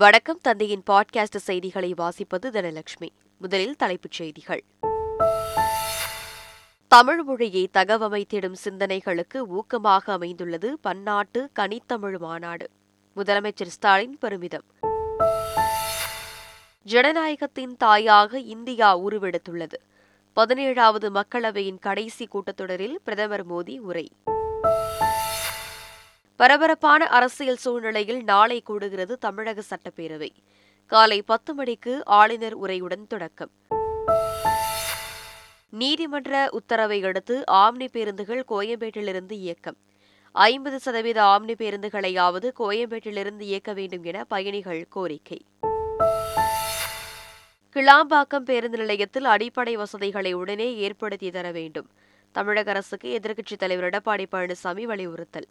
வணக்கம். தந்தையின் பாட்காஸ்ட் செய்திகளை வாசிப்பது தனலட்சுமி. முதலில் தலைப்புச் செய்திகள். தமிழ் மொழியை தகவமைத்திடும் சிந்தனைகளுக்கு ஊக்கமாக அமைந்துள்ளது பன்னாட்டு கனித்தமிழ் மாநாடு. முதலமைச்சர் ஸ்டாலின் பெருமிதம். ஜனநாயகத்தின் தாயாக இந்தியா உருவெடுத்துள்ளது. பதினேழாவது மக்களவையின் கடைசி கூட்டத்தொடரில் பிரதமர் மோடி உரை. பரபரப்பான அரசியல் சூழ்நிலையில் நாளை கூடுகிறது தமிழக சட்டப்பேரவை. காலை பத்து மணிக்கு ஆளுநர் உரையுடன் தொடக்கம். நீதிமன்ற உத்தரவை அடுத்து ஆம்னி பேருந்துகள் கோயம்பேட்டிலிருந்து இயக்கம். ஐம்பது சதவீத ஆம்னி பேருந்துகளையாவது கோயம்பேட்டிலிருந்து இயக்க வேண்டும் என பயணிகள் கோரிக்கை. கிளாம்பாக்கம் பேருந்து நிலையத்தில் அடிப்படை வசதிகளை உடனே ஏற்படுத்தி தர வேண்டும். தமிழக அரசுக்கு எதிர்க்கட்சித் தலைவர் எடப்பாடி பழனிசாமி வலியுறுத்தல்.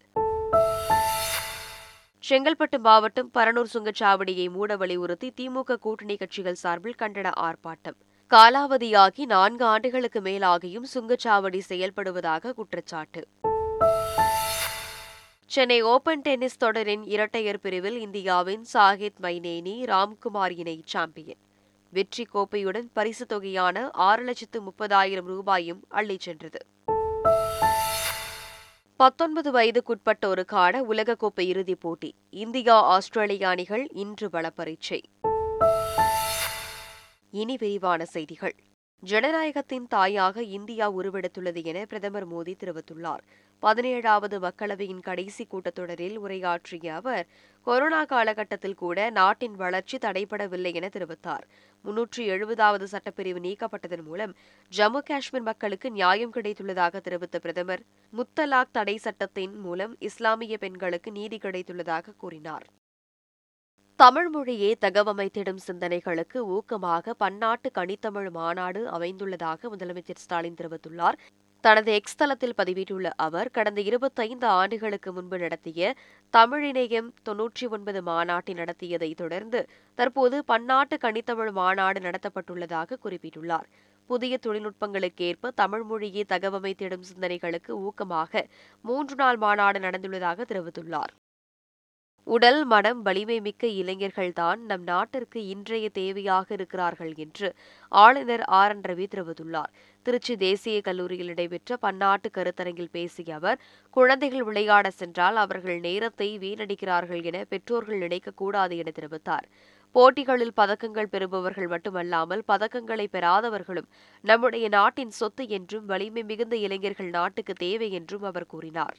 செங்கல்பட்டு மாவட்டம் பரனூர் சுங்கச்சாவடியை மூட வலியுறுத்தி திமுக கூட்டணி கட்சிகள் சார்பில் கண்டன ஆர்ப்பாட்டம். காலாவதியாகி நான்கு ஆண்டுகளுக்கு மேலாகியும் சுங்கச்சாவடி செயல்படுவதாக குற்றச்சாட்டு. சென்னை ஓபன் டென்னிஸ் தொடரின் இரட்டையர் பிரிவில் இந்தியாவின் சாகித் மைனேனி ராம்குமார் இணை சாம்பியன். வெற்றி கோப்பையுடன் பரிசு தொகையான ஆறு லட்சத்து முப்பதாயிரம் ரூபாயும் அள்ளிச் சென்றது. பத்தொன்பது வயதுக்குட்பட்டோருக்கான உலகக்கோப்பை இறுதிப் போட்டி. இந்தியா ஆஸ்திரேலிய அணிகள் இன்று பலப்பரீட்சை. பரீட்சை இனி விரிவான செய்திகள். ஜனநாயகத்தின் தாயாக இந்தியா உருவெடுத்துள்ளது என பிரதமர் மோடி தெரிவித்துள்ளார். பதினேழாவது மக்களவையின் கடைசி கூட்டத்தொடரில் உரையாற்றிய அவர் கொரோனா காலகட்டத்தில் கூட நாட்டின் வளர்ச்சி தடைபடவில்லை என தெரிவித்தார். முன்னூற்றி எழுபதாவது சட்டப்பிரிவு நீக்கப்பட்டதன் மூலம் ஜம்மு காஷ்மீர் மக்களுக்கு நியாயம் கிடைத்துள்ளதாக தெரிவித்த பிரதமர் முத்தலாக் தடை சட்டத்தின் மூலம் இஸ்லாமிய பெண்களுக்கு நீதி கிடைத்துள்ளதாக கூறினார். தமிழ் மொழியே தகவமைத்திடும் சிந்தனைகளுக்கு ஊக்கமாக பன்னாட்டு கனித்தமிழ் மாநாடு அமைந்துள்ளதாக முதலமைச்சர் ஸ்டாலின் தெரிவித்துள்ளார். தனது எக்ஸ் தளத்தில் பதிவிட்டுள்ள அவர் கடந்த இருபத்தைந்து ஆண்டுகளுக்கு முன்பு நடத்திய தமிழிணையம் தொன்னூற்றி ஒன்பது மாநாட்டை நடத்தியதை தொடர்ந்து தற்போது பன்னாட்டு கனித்தமிழ் மாநாடு நடத்தப்பட்டுள்ளதாக குறிப்பிட்டுள்ளார். புதிய தொழில்நுட்பங்களுக்கேற்ப தமிழ் மொழியை தகவமைத்திடும் சிந்தனைகளுக்கு ஊக்கமாக மூன்று நாள் மாநாடு நடந்துள்ளதாக தெரிவித்துள்ளார். உடல் மனம் வலிமை மிக்க இளைஞர்கள்தான் நம் நாட்டிற்கு இன்றைய தேவையாக இருக்கிறார்கள் என்று ஆளுநர் ஆர் என் ரவி தெரிவித்துள்ளார். திருச்சி தேசிய கல்லூரியில் நடைபெற்ற பன்னாட்டு கருத்தரங்கில் பேசிய அவர் குழந்தைகள் விளையாட சென்றால் அவர்கள் நேரத்தை வீணடிக்கிறார்கள் என பெற்றோர்கள் நினைக்கக்கூடாது என தெரிவித்தார். போட்டிகளில் பதக்கங்கள் பெறுபவர்கள் மட்டுமல்லாமல் பதக்கங்களை பெறாதவர்களும் நம்முடைய நாட்டின் சொத்து என்றும் வலிமை மிகுந்த இளைஞர்கள் நாட்டுக்கு தேவை என்றும் அவர் கூறினார்.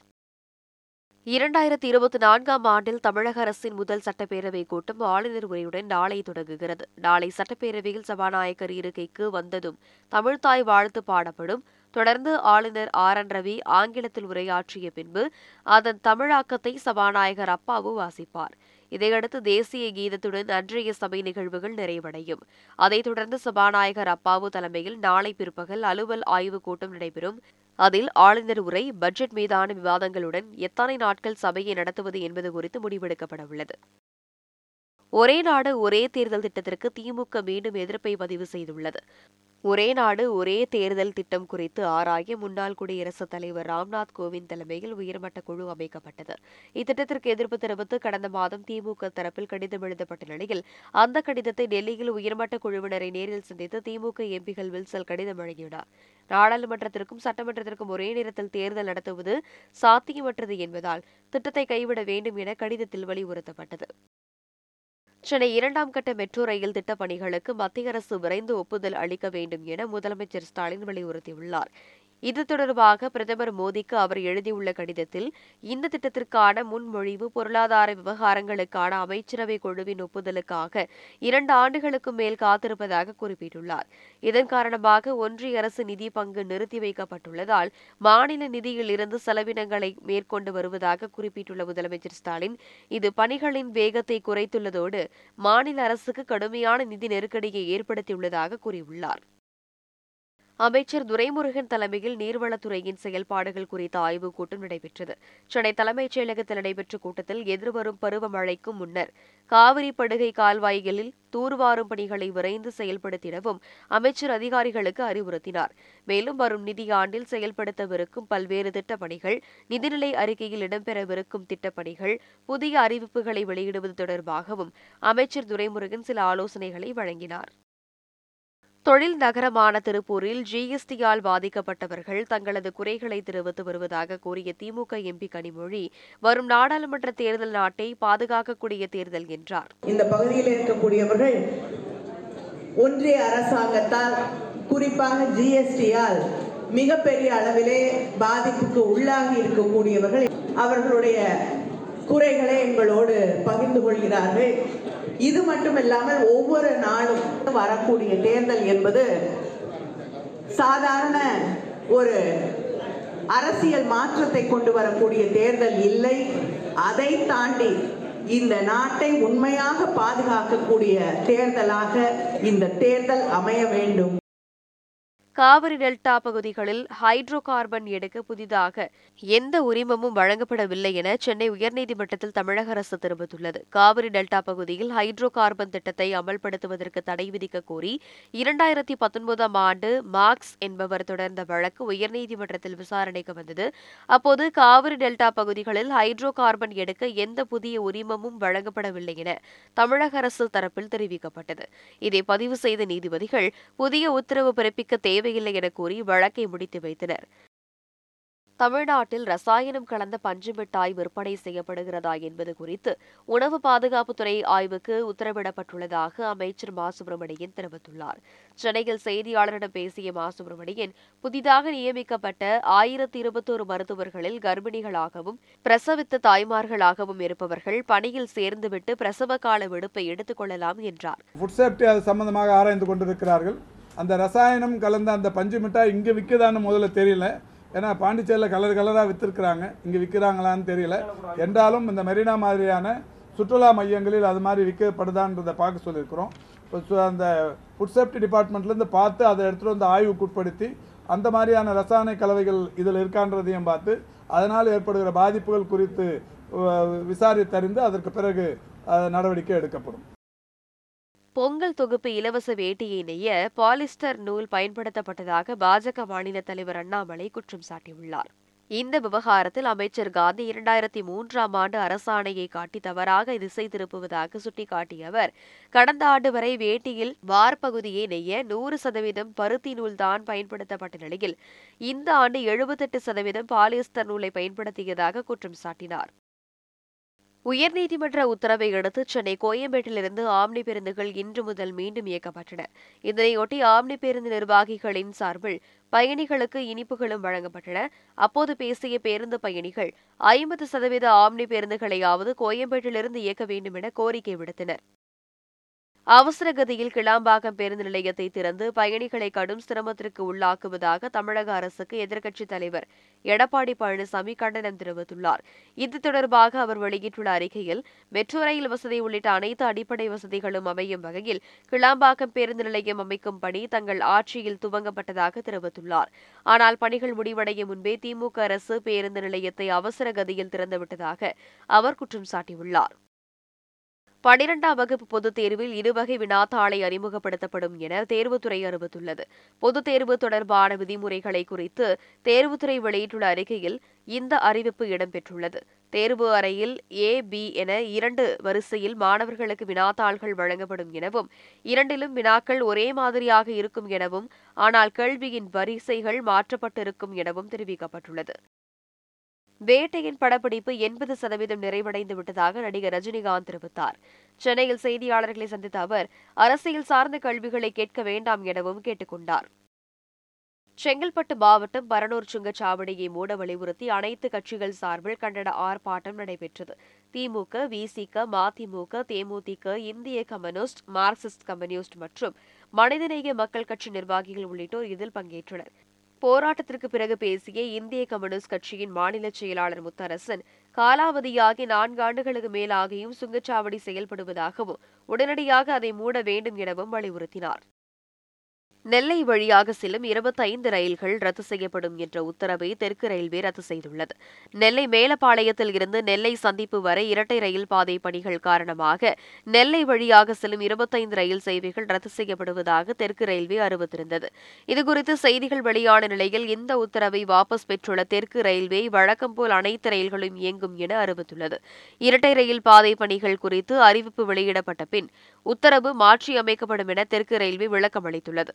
இரண்டாயிரத்தி இருபத்தி நான்காம் ஆண்டில் தமிழக அரசின் முதல் சட்டப்பேரவை கூட்டம் ஆளுநர் உரையுடன் நாளை தொடங்குகிறது. நாளை சட்டப்பேரவையில் சபாநாயகர் இருக்கைக்கு வந்ததும் தமிழ்தாய் வாழ்த்து பாடப்படும். தொடர்ந்து ஆளுநர் ஆர். என். ரவி ஆங்கிலத்தில் உரையாற்றிய பின்பு அதன் தமிழாக்கத்தை சபாநாயகர் அப்பாவு வாசிப்பார். இதையடுத்து தேசிய கீதத்துடன் அன்றைய சபை நிகழ்வுகள் நிறைவடையும். அதைத் தொடர்ந்து சபாநாயகர் அப்பாவு தலைமையில் நாளை பிற்பகல் அலுவல் ஆய்வுக் கூட்டம் நடைபெறும். அதில் ஆளுநர் உரை பட்ஜெட் மீதான விவாதங்களுடன் எத்தனை நாட்கள் சபையை நடத்துவது என்பது குறித்து முடிவெடுக்கப்பட உள்ளது ஒரே நாடு ஒரே தேர்தல் திட்டத்திற்கு திமுக மீண்டும் எதிர்ப்பை பதிவு செய்துள்ளது. ஒரே நாடு ஒரே தேர்தல் திட்டம் குறித்து ஆராய முன்னாள் குடியரசுத் தலைவர் ராம்நாத் கோவிந்த் தலைமையில் உயர்மட்ட குழு அமைக்கப்பட்டது. இத்திட்டத்திற்கு எதிர்ப்பு தெரிவித்து கடந்த மாதம் திமுக தரப்பில் கடிதம் எழுதப்பட்ட நிலையில் அந்த கடிதத்தை டெல்லியில் உயர்மட்ட குழுவினரை நேரில் சந்தித்து திமுக எம்பிகள் வில்சல் கடிதம் வழங்கினார் நாடாளுமன்றத்திற்கும் சட்டமன்றத்திற்கும் ஒரே நேரத்தில் தேர்தல் நடத்துவது சாத்தியமற்றது என்பதால் திட்டத்தை கைவிட வேண்டும் என கடிதத்தில் வலியுறுத்தப்பட்டது. சென்னை இரண்டாம் கட்ட மெட்ரோ ரயில் திட்டப் பணிகளுக்கு மத்திய அரசு விரைந்து ஒப்புதல் அளிக்க வேண்டும் என முதலமைச்சர் ஸ்டாலின் வலியுறுத்தியுள்ளார். இது தொடர்பாக பிரதமர் மோடிக்கு அவர் எழுதியுள்ள கடிதத்தில் இந்த திட்டத்திற்கான முன்மொழிவு பொருளாதார விவகாரங்களுக்கான அமைச்சரவை குழுவின் ஒப்புதலுக்காக இரண்டு ஆண்டுகளுக்கு மேல் காத்திருப்பதாக குறிப்பிட்டுள்ளார். இதன் காரணமாக ஒன்றிய அரசு நிதி பங்கு நிறுத்தி வைக்கப்பட்டுள்ளதால் மாநில நிதியில் இருந்து செலவினங்களை மேற்கொண்டு வருவதாக குறிப்பிட்டுள்ள முதலமைச்சர் ஸ்டாலின் இது பணிகளின் வேகத்தை குறைத்துள்ளதோடு மாநில அரசுக்கு கடுமையான நிதி நெருக்கடியை ஏற்படுத்தியுள்ளதாக கூறியுள்ளார். அமைச்சர் துரைமுருகன் தலைமையில் நீர்வளத்துறையின் செயல்பாடுகள் குறித்த ஆய்வுக் கூட்டம் நடைபெற்றது. சென்னை தலைமைச் செயலகத்தில் நடைபெற்ற கூட்டத்தில் எதிர்வரும் பருவமழைக்கும் முன்னர் காவிரி படுகை கால்வாய்களில் தூர்வாரும் பணிகளை விரைந்து செயல்படுத்திடவும் அமைச்சர் அதிகாரிகளுக்கு அறிவுறுத்தினார். மேலும் வரும் நிதியாண்டில் செயல்படுத்தவிருக்கும் பல்வேறு திட்டப்பணிகள் நிதிநிலை அறிக்கையில் இடம்பெறவிருக்கும் திட்டப்பணிகள் புதிய அறிவிப்புகளை வெளியிடுவது தொடர்பாகவும் அமைச்சர் துரைமுருகன் சில ஆலோசனைகளை வழங்கினார். தொழில் நகரமான திருப்பூரில் ஜிஎஸ்டியால் பாதிக்கப்பட்டவர்கள் தங்களது குறைகளை தெரிவித்து வருவதாக கூறிய திமுக எம்பி கனிமொழி வரும் நாடாளுமன்ற தேர்தல் நாட்டை பாதுகாக்கக்கூடிய தேர்தல் என்றார். இந்த பகுதியில் இருக்கக்கூடியவர்கள் ஒன்றிய அரசாங்கத்தால் குறிப்பாக ஜிஎஸ்டியால் மிகப்பெரிய அளவிலே பாதிப்புக்கு உள்ளாகி இருக்கக்கூடியவர்கள் அவர்களுடைய குறைகளை எங்களோடு பகிர்ந்து கொள்கிறார்கள். இது மட்டுமில்லாமல் ஒவ்வொரு நாளும் வரக்கூடிய தேர்தல் என்பது சாதாரண ஒரு அரசியல் மாற்றத்தை கொண்டு வரக்கூடிய தேர்தல் இல்லை. அதை தாண்டி இந்த நாட்டை உண்மையாக பாதுகாக்கக்கூடிய தேர்தலாக இந்த தேர்தல் அமைய வேண்டும். காவிரி டெல்டா பகுதிகளில் ஹைட்ரோ கார்பன் எடுக்க புதிதாக எந்த உரிமமும் வழங்கப்படவில்லை என சென்னை உயர்நீதிமன்றத்தில் தமிழக அரசு தெரிவித்துள்ளது. காவிரி டெல்டா பகுதியில் ஹைட்ரோ கார்பன் திட்டத்தை அமல்படுத்துவதற்கு தடை விதிக்க கோரி இரண்டாயிரத்தி பத்தொன்பதாம் ஆண்டு மார்க்ஸ் என்பவர் தொடர்ந்த வழக்கு உயர்நீதிமன்றத்தில் விசாரணைக்கு வந்தது. அப்போது காவிரி டெல்டா பகுதிகளில் ஹைட்ரோ கார்பன் எடுக்க எந்த புதிய உரிமமும் வழங்கப்படவில்லை என தமிழக அரசு தரப்பில் தெரிவிக்கப்பட்டது. இதை பதிவு செய்த நீதிபதிகள் புதிய உத்தரவு பிறப்பிக்க தேவை தேவையில்லை என கூறி வழக்கை முடித்து வைத்தனர். தமிழ்நாட்டில் ரசாயனம் கலந்த பஞ்சு மிட்டாய் விற்பனை செய்யப்படுகிறதா என்பது குறித்து உணவு பாதுகாப்புத்துறை ஆய்வுக்கு உத்தரவிடப்பட்டுள்ளதாக அமைச்சர் மா. சுப்பிரமணியன் தெரிவித்துள்ளார். சென்னையில் செய்தியாளரிடம் பேசிய மா. சுப்பிரமணியன் புதிதாக நியமிக்கப்பட்ட ஆயிரத்தி இருபத்தோரு மருத்துவர்களில் கர்ப்பிணிகளாகவும் பிரசவித்த தாய்மார்களாகவும் இருப்பவர்கள் பணியில் சேர்ந்துவிட்டு பிரசவ கால விடுப்பை எடுத்துக் கொள்ளலாம் என்றார். சம்பந்தமாக ஆராய்ந்து கொண்டிருக்கிறார்கள். அந்த ரசாயனம் கலந்த அந்த பஞ்சு மிட்டாய் இங்கே விற்குதான்னு முதல்ல தெரியல. ஏன்னா பாண்டிச்சேரியில் கலர் கலராக விற்றுருக்குறாங்க இங்கே விற்கிறாங்களான்னு தெரியல. என்றாலும் இந்த மெரினா மாதிரியான சுற்றுலா மையங்களில் அது மாதிரி விற்கப்படுதான்றதை பார்க்க சொல்லியிருக்கிறோம். இப்போ அந்த ஃபுட் சேஃப்டி டிபார்ட்மெண்ட்லேருந்து பார்த்து அதை எடுத்துகிட்டு வந்து ஆய்வுக்கு உட்படுத்தி அந்த மாதிரியான ரசாயன கலவைகள் இதில் இருக்கான்றதையும் பார்த்து அதனால் ஏற்படுகிற பாதிப்புகள் குறித்து விசாரித்தறிந்து அதற்கு பிறகு நடவடிக்கை எடுக்கப்படும். பொங்கல் தொகுப்பு இலவச வேட்டியை நெய்ய பாலிஸ்டர் நூல் பயன்படுத்தப்பட்டதாக பாஜக மாநில தலைவர் அண்ணாமலை குற்றம் சாட்டியுள்ளார். இந்த விவகாரத்தில் அமைச்சர் காந்தி இரண்டாயிரத்தி மூன்றாம் ஆண்டு அரசாணையை காட்டி தவறாக திசை திருப்புவதாக சுட்டிக்காட்டிய அவர் கடந்த ஆண்டு வரை வேட்டியில் வார்பகுதியை நெய்ய நூறு சதவீதம் பருத்தி நூல்தான் பயன்படுத்தப்பட்ட நிலையில் இந்த ஆண்டு எழுபத்தெட்டு சதவீதம் பாலிஸ்டர் நூலை பயன்படுத்தியதாக குற்றம் சாட்டினார். உயர்நீதிமன்ற உத்தரவை அடுத்து சென்னை கோயம்பேட்டிலிருந்து ஆம்னி பேருந்துகள் இன்று முதல் மீண்டும் இயக்கப்பட்டன. இதனையொட்டி ஆம்னி பேருந்து நிர்வாகிகளின் சார்பில் பயணிகளுக்கு இனிப்புகளும் வழங்கப்பட்டன. அப்போது பேசிய பேருந்து பயணிகள் ஐம்பது சதவீத ஆம்னி பேருந்துகளையாவது கோயம்பேட்டிலிருந்து இயக்க வேண்டும் என கோரிக்கை விடுத்தனர். அவசர கதியில் கிளாம்பாக்கம் பேருந்து நிலையத்தை திறந்து பயணிகளை கடும் சிரமத்திற்கு உள்ளாக்குவதாக தமிழக அரசுக்கு எதிர்க்கட்சித் தலைவர் எடப்பாடி பழனிசாமி கண்டனம் தெரிவித்துள்ளார். இது தொடர்பாக அவர் வெளியிட்டுள்ள அறிக்கையில் மெட்ரோ ரயில் வசதி உள்ளிட்ட அனைத்து அடிப்படை வசதிகளும் அமையும் வகையில் கிளாம்பாக்கம் பேருந்து நிலையம் அமைக்கும் பணி தங்கள் ஆட்சியில் துவங்கப்பட்டதாக தெரிவித்துள்ளார். ஆனால் பணிகள் முடிவடையும் முன்பே திமுக அரசு பேருந்து நிலையத்தை அவசர கதியில் திறந்துவிட்டதாக அவர் குற்றம் சாட்டியுள்ளார். பனிரெண்டாம் வகுப்பு பொதுத் தேர்வில் இருவகை வினாத்தாளை அறிமுகப்படுத்தப்படும் என தேர்வுத்துறை அறிவித்துள்ளது. பொதுத் தேர்வு தொடர்பான விதிமுறைகளை குறித்து தேர்வுத்துறை வெளியிட்டுள்ள அறிக்கையில் இந்த அறிவிப்பு இடம்பெற்றுள்ளது. தேர்வு அறையில் ஏ பி என இரண்டு வரிசையில் மாணவர்களுக்கு வினாத்தாள்கள் வழங்கப்படும் எனவும் இரண்டிலும் வினாக்கள் ஒரே மாதிரியாக இருக்கும் எனவும் ஆனால் கேள்வியின் வரிசைகள் மாற்றப்பட்டிருக்கும் எனவும் தெரிவிக்கப்பட்டுள்ளது. வேட்டையின் படப்பிடிப்பு எண்பது சதவீதம் நிறைவடைந்து விட்டதாக நடிகர் ரஜினிகாந்த் தெரிவித்தார். சென்னையில் செய்தியாளர்களை சந்தித்த அவர் அரசியல் சார்ந்த கேள்விகளை கேட்க வேண்டாம் எனவும் கேட்டுக்கொண்டார். செங்கல்பட்டு மாவட்டம் பரனூர் சுங்கச்சாவடியை மூட வலியுறுத்தி அனைத்து கட்சிகள் சார்பில் கண்டன ஆர்ப்பாட்டம் நடைபெற்றது. திமுக விசிக மதிமுக தேமுதிக இந்திய கம்யூனிஸ்ட் மார்க்சிஸ்ட் கம்யூனிஸ்ட் மற்றும் மனிதநேய மக்கள் கட்சி நிர்வாகிகள் உள்ளிட்டோர் இதில் பங்கேற்றனர். போராட்டத்திற்கு பிறகு பேசிய இந்திய கம்யூனிஸ்ட் கட்சியின் மாநில செயலாளர் முத்தரசன் காலாவதியாகி நான்கு ஆண்டுகளுக்கு மேலாகியும் சுங்கச்சாவடி செயல்படுவதாகவும் உடனடியாக அதை மூட வேண்டும் எனவும் வலியுறுத்தினார். நெல்லை வழியாக செல்லும் இருபத்தைந்து ரயில்கள் ரத்து செய்யப்படும் என்ற உத்தரவை தெற்கு ரயில்வே ரத்து செய்துள்ளது. நெல்லை மேலப்பாளையத்தில் இருந்து நெல்லை சந்திப்பு வரை இரட்டை ரயில் பாதை பணிகள் காரணமாக நெல்லை வழியாக செல்லும் இருபத்தைந்து ரயில் சேவைகள் ரத்து செய்யப்படுவதாக தெற்கு ரயில்வே அறிவித்திருந்தது. இதுகுறித்து செய்திகள் வெளியான நிலையில் இந்த உத்தரவை வாபஸ் பெற்றுள்ள தெற்கு ரயில்வே வழக்கம் போல் அனைத்து ரயில்களும் இயங்கும் என அறிவித்துள்ளது. இரட்டை ரயில் பாதை பணிகள் குறித்து அறிவிப்பு வெளியிடப்பட்ட பின் உத்தரவு மாற்றியமைக்கப்படும் என தெற்கு ரயில்வே விளக்கம் அளித்துள்ளது.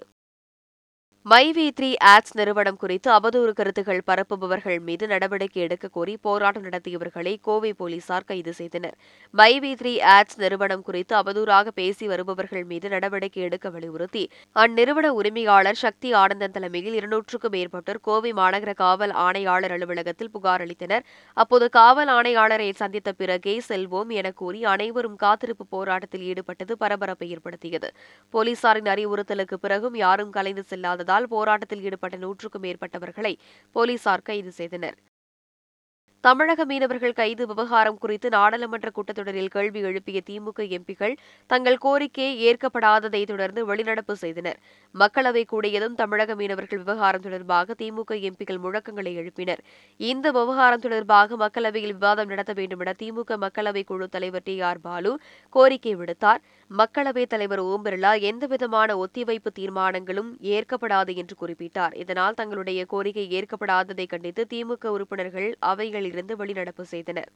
மை வி த்ரீ ஆட்ஸ் நிறுவனம் குறித்து அவதூறு கருத்துகள் பரப்புபவர்கள் மீது நடவடிக்கை எடுக்க கோரி போராட்டம் நடத்தியவர்களை கோவை போலீசார் கைது செய்தனர். மை வி த்ரீ ஆட்ஸ் நிறுவனம் குறித்து அவதூறாக பேசி வருபவர்கள் மீது நடவடிக்கை எடுக்க வலியுறுத்தி அந்நிறுவன உரிமையாளர் சக்தி ஆனந்தன் தலைமையில் இருநூற்றுக்கும் மேற்பட்டோர் கோவை மாநகர காவல் ஆணையாளர் அலுவலகத்தில் புகார் அளித்தனர். அப்போது காவல் ஆணையாளரை சந்தித்த பிறகே செல்வோம் என கூறி அனைவரும் காத்திருப்பு போராட்டத்தில் ஈடுபட்டது பரபரப்பை ஏற்படுத்தியது. போலீசாரின் அறிவுறுத்தலுக்கு பிறகும் யாரும் கலைந்து செல்லாததால் போராட்டத்தில் ஈடுபட்ட நூற்றுக்கும் மேற்பட்டவர்களை போலீசார் கைது செய்தனர். தமிழக மீனவர்கள் கைது விவகாரம் குறித்து நாடாளுமன்ற கூட்டத்தொடரில் கேள்வி எழுப்பிய திமுக எம்பிகள் தங்கள் கோரிக்கை ஏற்கப்படாததை தொடர்ந்து வெளிநடப்பு செய்தனர். மக்களவை கூடியதும் தமிழக மீனவர்கள் விவகாரம் தொடர்பாக திமுக எம்பிகள் முழக்கங்களை எழுப்பினர். இந்த விவகாரம் தொடர்பாக மக்களவையில் விவாதம் நடத்த வேண்டும் என திமுக மக்களவை குழு தலைவர் டி ஆர் பாலு கோரிக்கை விடுத்தார். மக்களவைத் தலைவர் ஓம் பிர்லா எந்தவிதமான ஒத்திவைப்பு தீர்மானங்களும் ஏற்கப்படாது என்று குறிப்பிட்டார். இதனால் தங்களுடைய கோரிக்கை ஏற்கப்படாததை கண்டித்து திமுக உறுப்பினர்கள் அவைகளில் இருந்து வெளிநடப்பு செய்தனர்.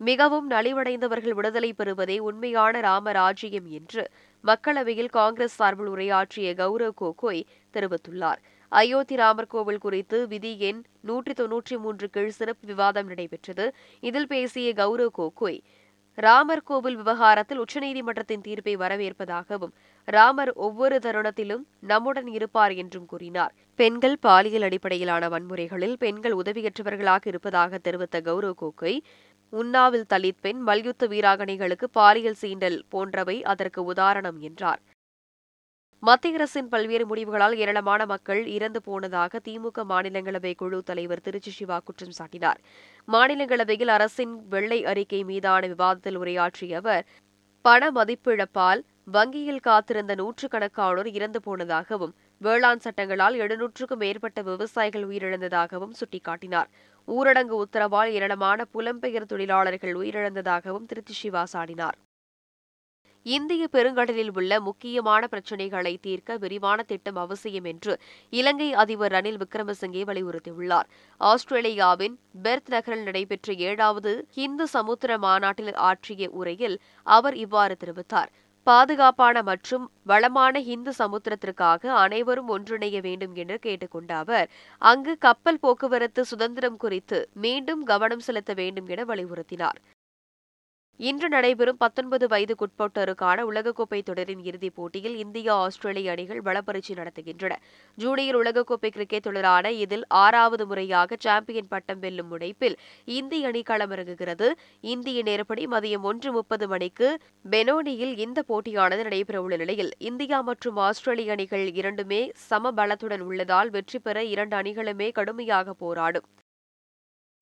மிகவும் நலிவடைந்தவர்கள் விடுதலை பெறுவதே உண்மையான ராமராஜ்யம் என்று மக்களவையில் காங்கிரஸ் சார்பில் உரையாற்றிய கௌரவ் கோகோய் தெரிவித்துள்ளார். அயோத்தி ராமர் கோவில் குறித்து விதி எண் நூற்றி தொன்னூற்றி மூன்று கீழ் சிறப்பு விவாதம் நடைபெற்றது. இதில் பேசிய கௌரவ் கோகோய் ராமர் கோவில் விவகாரத்தில் உச்சநீதிமன்றத்தின் தீர்ப்பை வரவேற்பதாகவும் ராமர் ஒவ்வொரு தருணத்திலும் நம்முடன் இருப்பார் என்றும் கூறினார். பெண்கள் பாலியல் அடிப்படையிலான வன்முறைகளில் பெண்கள் உதவியற்றவர்களாக இருப்பதாக தெரிவித்த கௌரவ் கோகோய் உன்னாவில் தலித் பெண் மல்யுத்த வீராங்கனைகளுக்கு பாலியல் சீண்டல் போன்றவை அதற்கு உதாரணம் என்றார். மத்திய அரசின் பல்வேறு முடிவுகளால் ஏராளமான மக்கள் இறந்து போனதாக திமுக மாநிலங்களவை குழு தலைவர் திருச்சி சிவா குற்றம் சாட்டினார். மாநிலங்களவையில் அரசின் வெள்ளை அறிக்கை மீதான விவாதத்தில் உரையாற்றிய அவர் பண மதிப்பிழப்பால் வங்கியில் காத்திருந்த நூற்றுக்கணக்கானோர் இறந்து போனதாகவும் வேளாண் சட்டங்களால் எழுநூற்றுக்கும் மேற்பட்ட விவசாயிகள் உயிரிழந்ததாகவும் சுட்டிக்காட்டினார். ஊரடங்கு உத்தரவால் ஏராளமான புலம்பெயர் தொழிலாளர்கள் உயிரிழந்ததாகவும் திருச்சி சிவா சாடினார். இந்திய பெருங்கடலில் உள்ள முக்கியமான பிரச்சினைகளை தீர்க்க விரிவான திட்டம் அவசியம் என்று இலங்கை அதிபர் ரணில் விக்ரமசிங்கே வலியுறுத்தியுள்ளார். ஆஸ்திரேலியாவின் பெர்த் நகரில் நடைபெற்ற ஏழாவது இந்து சமுத்திர மாநாட்டில் ஆற்றிய உரையில் அவர் இவ்வாறு தெரிவித்தார். பாதுகாப்பான மற்றும் வளமான இந்து சமுத்திரத்திற்காக அனைவரும் ஒன்றிணைய வேண்டும் என்று கேட்டுக்கொண்ட அவர் அங்கு கப்பல் போக்குவரத்து சுதந்திரம் குறித்து மீண்டும் கவனம் செலுத்த வேண்டும் என வலியுறுத்தினார். இன்று நடைபெறும் பத்தொன்பது வயதுக்குட்பட்டோருக்கான உலகக்கோப்பை தொடரின் இறுதிப் போட்டியில் இந்தியா ஆஸ்திரேலிய அணிகள் பலப்பரீட்சை நடத்துகின்றன. ஜூனியர் உலகக்கோப்பை கிரிக்கெட் தொடரான இதில் ஆறாவது முறையாக சாம்பியன் பட்டம் வெல்லும் முனைப்பில் இந்திய அணி களமிறங்குகிறது. இந்திய நேரப்படி மதியம் ஒன்று முப்பது மணிக்கு பெனோனியில் இந்த போட்டியானது நடைபெறவுள்ள நிலையில் இந்தியா மற்றும் ஆஸ்திரேலிய அணிகள் இரண்டுமே சம பலத்துடன் உள்ளதால் வெற்றி பெற இரண்டு அணிகளுமே கடுமையாக போராடும்.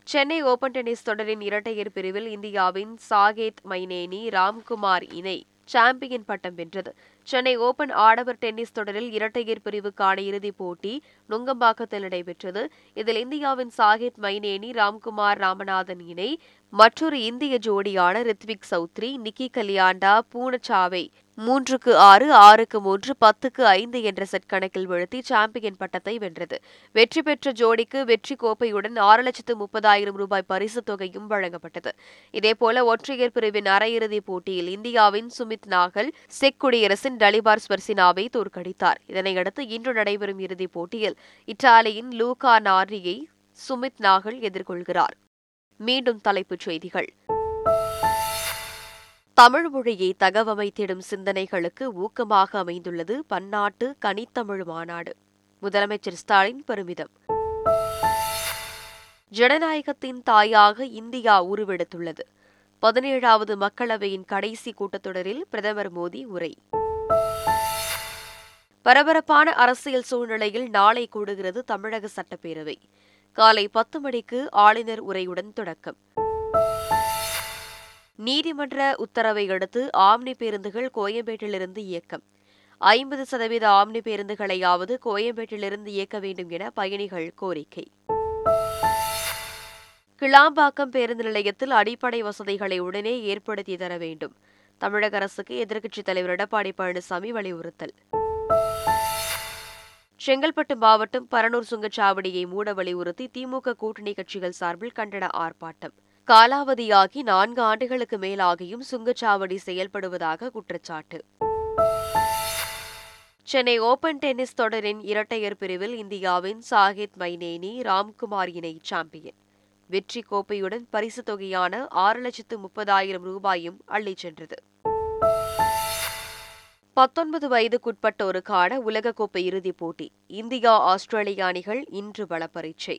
சென்னை ஓபன் டென்னிஸ் தொடரின் இரட்டையர் பிரிவில் இந்தியாவின் சாகேத் மைனேனி ராம்குமார் இணை சாம்பியன் பட்டம் வென்றது. சென்னை ஓபன் ஆடவர் டென்னிஸ் தொடரில் இரட்டையர் பிரிவுக்கான இறுதிப் போட்டி நுங்கம்பாக்கத்தில் நடைபெற்றது. இதில் இந்தியாவின் சாகேத் மைனேனி ராம்குமார் ராமநாதன் இணை மற்றொரு இந்திய ஜோடியான ரித்விக் சௌத்ரி நிக்கி கலியாண்டா பூனச்சாவை மூன்றுக்கு ஆறு ஆறுக்கு மூன்று பத்துக்கு ஐந்து என்ற செட் கணக்கில் வீழ்த்தி சாம்பியன் பட்டத்தை வென்றது. வெற்றி பெற்ற ஜோடிக்கு வெற்றி கோப்பையுடன் ஆறு லட்சத்து முப்பதாயிரம் ரூபாய் பரிசுத் தொகையும் வழங்கப்பட்டது. இதேபோல ஒற்றையர் பிரிவின் அரையிறுதிப் போட்டியில் இந்தியாவின் சுமித் நாகல் செக் குடியரசின் டலிபார் ஸ்வர்சினாவை தோற்கடித்தார். இதனையடுத்து இன்று நடைபெறும் இறுதிப் போட்டியில் இத்தாலியின் லூகா நாரியை சுமித் நாகல் எதிர்கொள்கிறார். மீண்டும் தலைப்புச் செய்திகள். தமிழ் மொழியை தகவமைத்திடும் சிந்தனைகளுக்கு ஊக்கமாக அமைந்துள்ளது பன்னாட்டு கனித்தமிழ் மாநாடு. முதலமைச்சர் ஸ்டாலின் பெருமிதம். ஜனநாயகத்தின் தாயாக இந்தியா உருவெடுத்துள்ளது. பதினேழாவது மக்களவையின் கடைசி கூட்டத்தொடரில் பிரதமர் மோடி உரை. பரபரப்பான அரசியல் சூழ்நிலையில் நாளை கூடுகிறது தமிழக சட்டப்பேரவை. காலை பத்து மணிக்கு ஆளுநர் உரையுடன் தொடக்கம். நீதிமன்ற உத்தரவை அடுத்து ஆம்னி பேருந்துகள் கோயம்பேட்டிலிருந்து இயக்கம். ஐம்பது சதவீத ஆம்னி பேருந்துகளையாவது கோயம்பேட்டிலிருந்து இயக்க வேண்டும் என பயணிகள் கோரிக்கை. கிளாம்பாக்கம் பேருந்து நிலையத்தில் அடிப்படை வசதிகளை உடனே ஏற்படுத்தி தர வேண்டும். தமிழக அரசுக்கு எதிர்க்கட்சித் தலைவர் எடப்பாடி பழனிசாமி வலியுறுத்தல். செங்கல்பட்டு மாவட்டம் பரனூர் சுங்கச்சாவடியை மூட வலியுறுத்தி திமுக கூட்டணி கட்சிகள் சார்பில் கண்டன ஆர்ப்பாட்டம். காலாவதியாகி நான்கு ஆண்டுகளுக்கு மேலாகியும் சுங்கச்சாவடி செயல்படுவதாக குற்றச்சாட்டு. சென்னை ஓபன் டென்னிஸ் தொடரின் இரட்டையர் பிரிவில் இந்தியாவின் சாகித் மைனேனி ராம்குமார் இணை சாம்பியன். வெற்றி கோப்பையுடன் பரிசு தொகையான ஆறு லட்சத்து முப்பதாயிரம் ரூபாயும் அள்ளிச் சென்றது. பத்தொன்பது வயதுக்குட்பட்டோருக்கான உலகக்கோப்பை இறுதிப் போட்டி இந்தியா ஆஸ்திரேலிய அணிகள் இன்று பலப்பரீட்சை.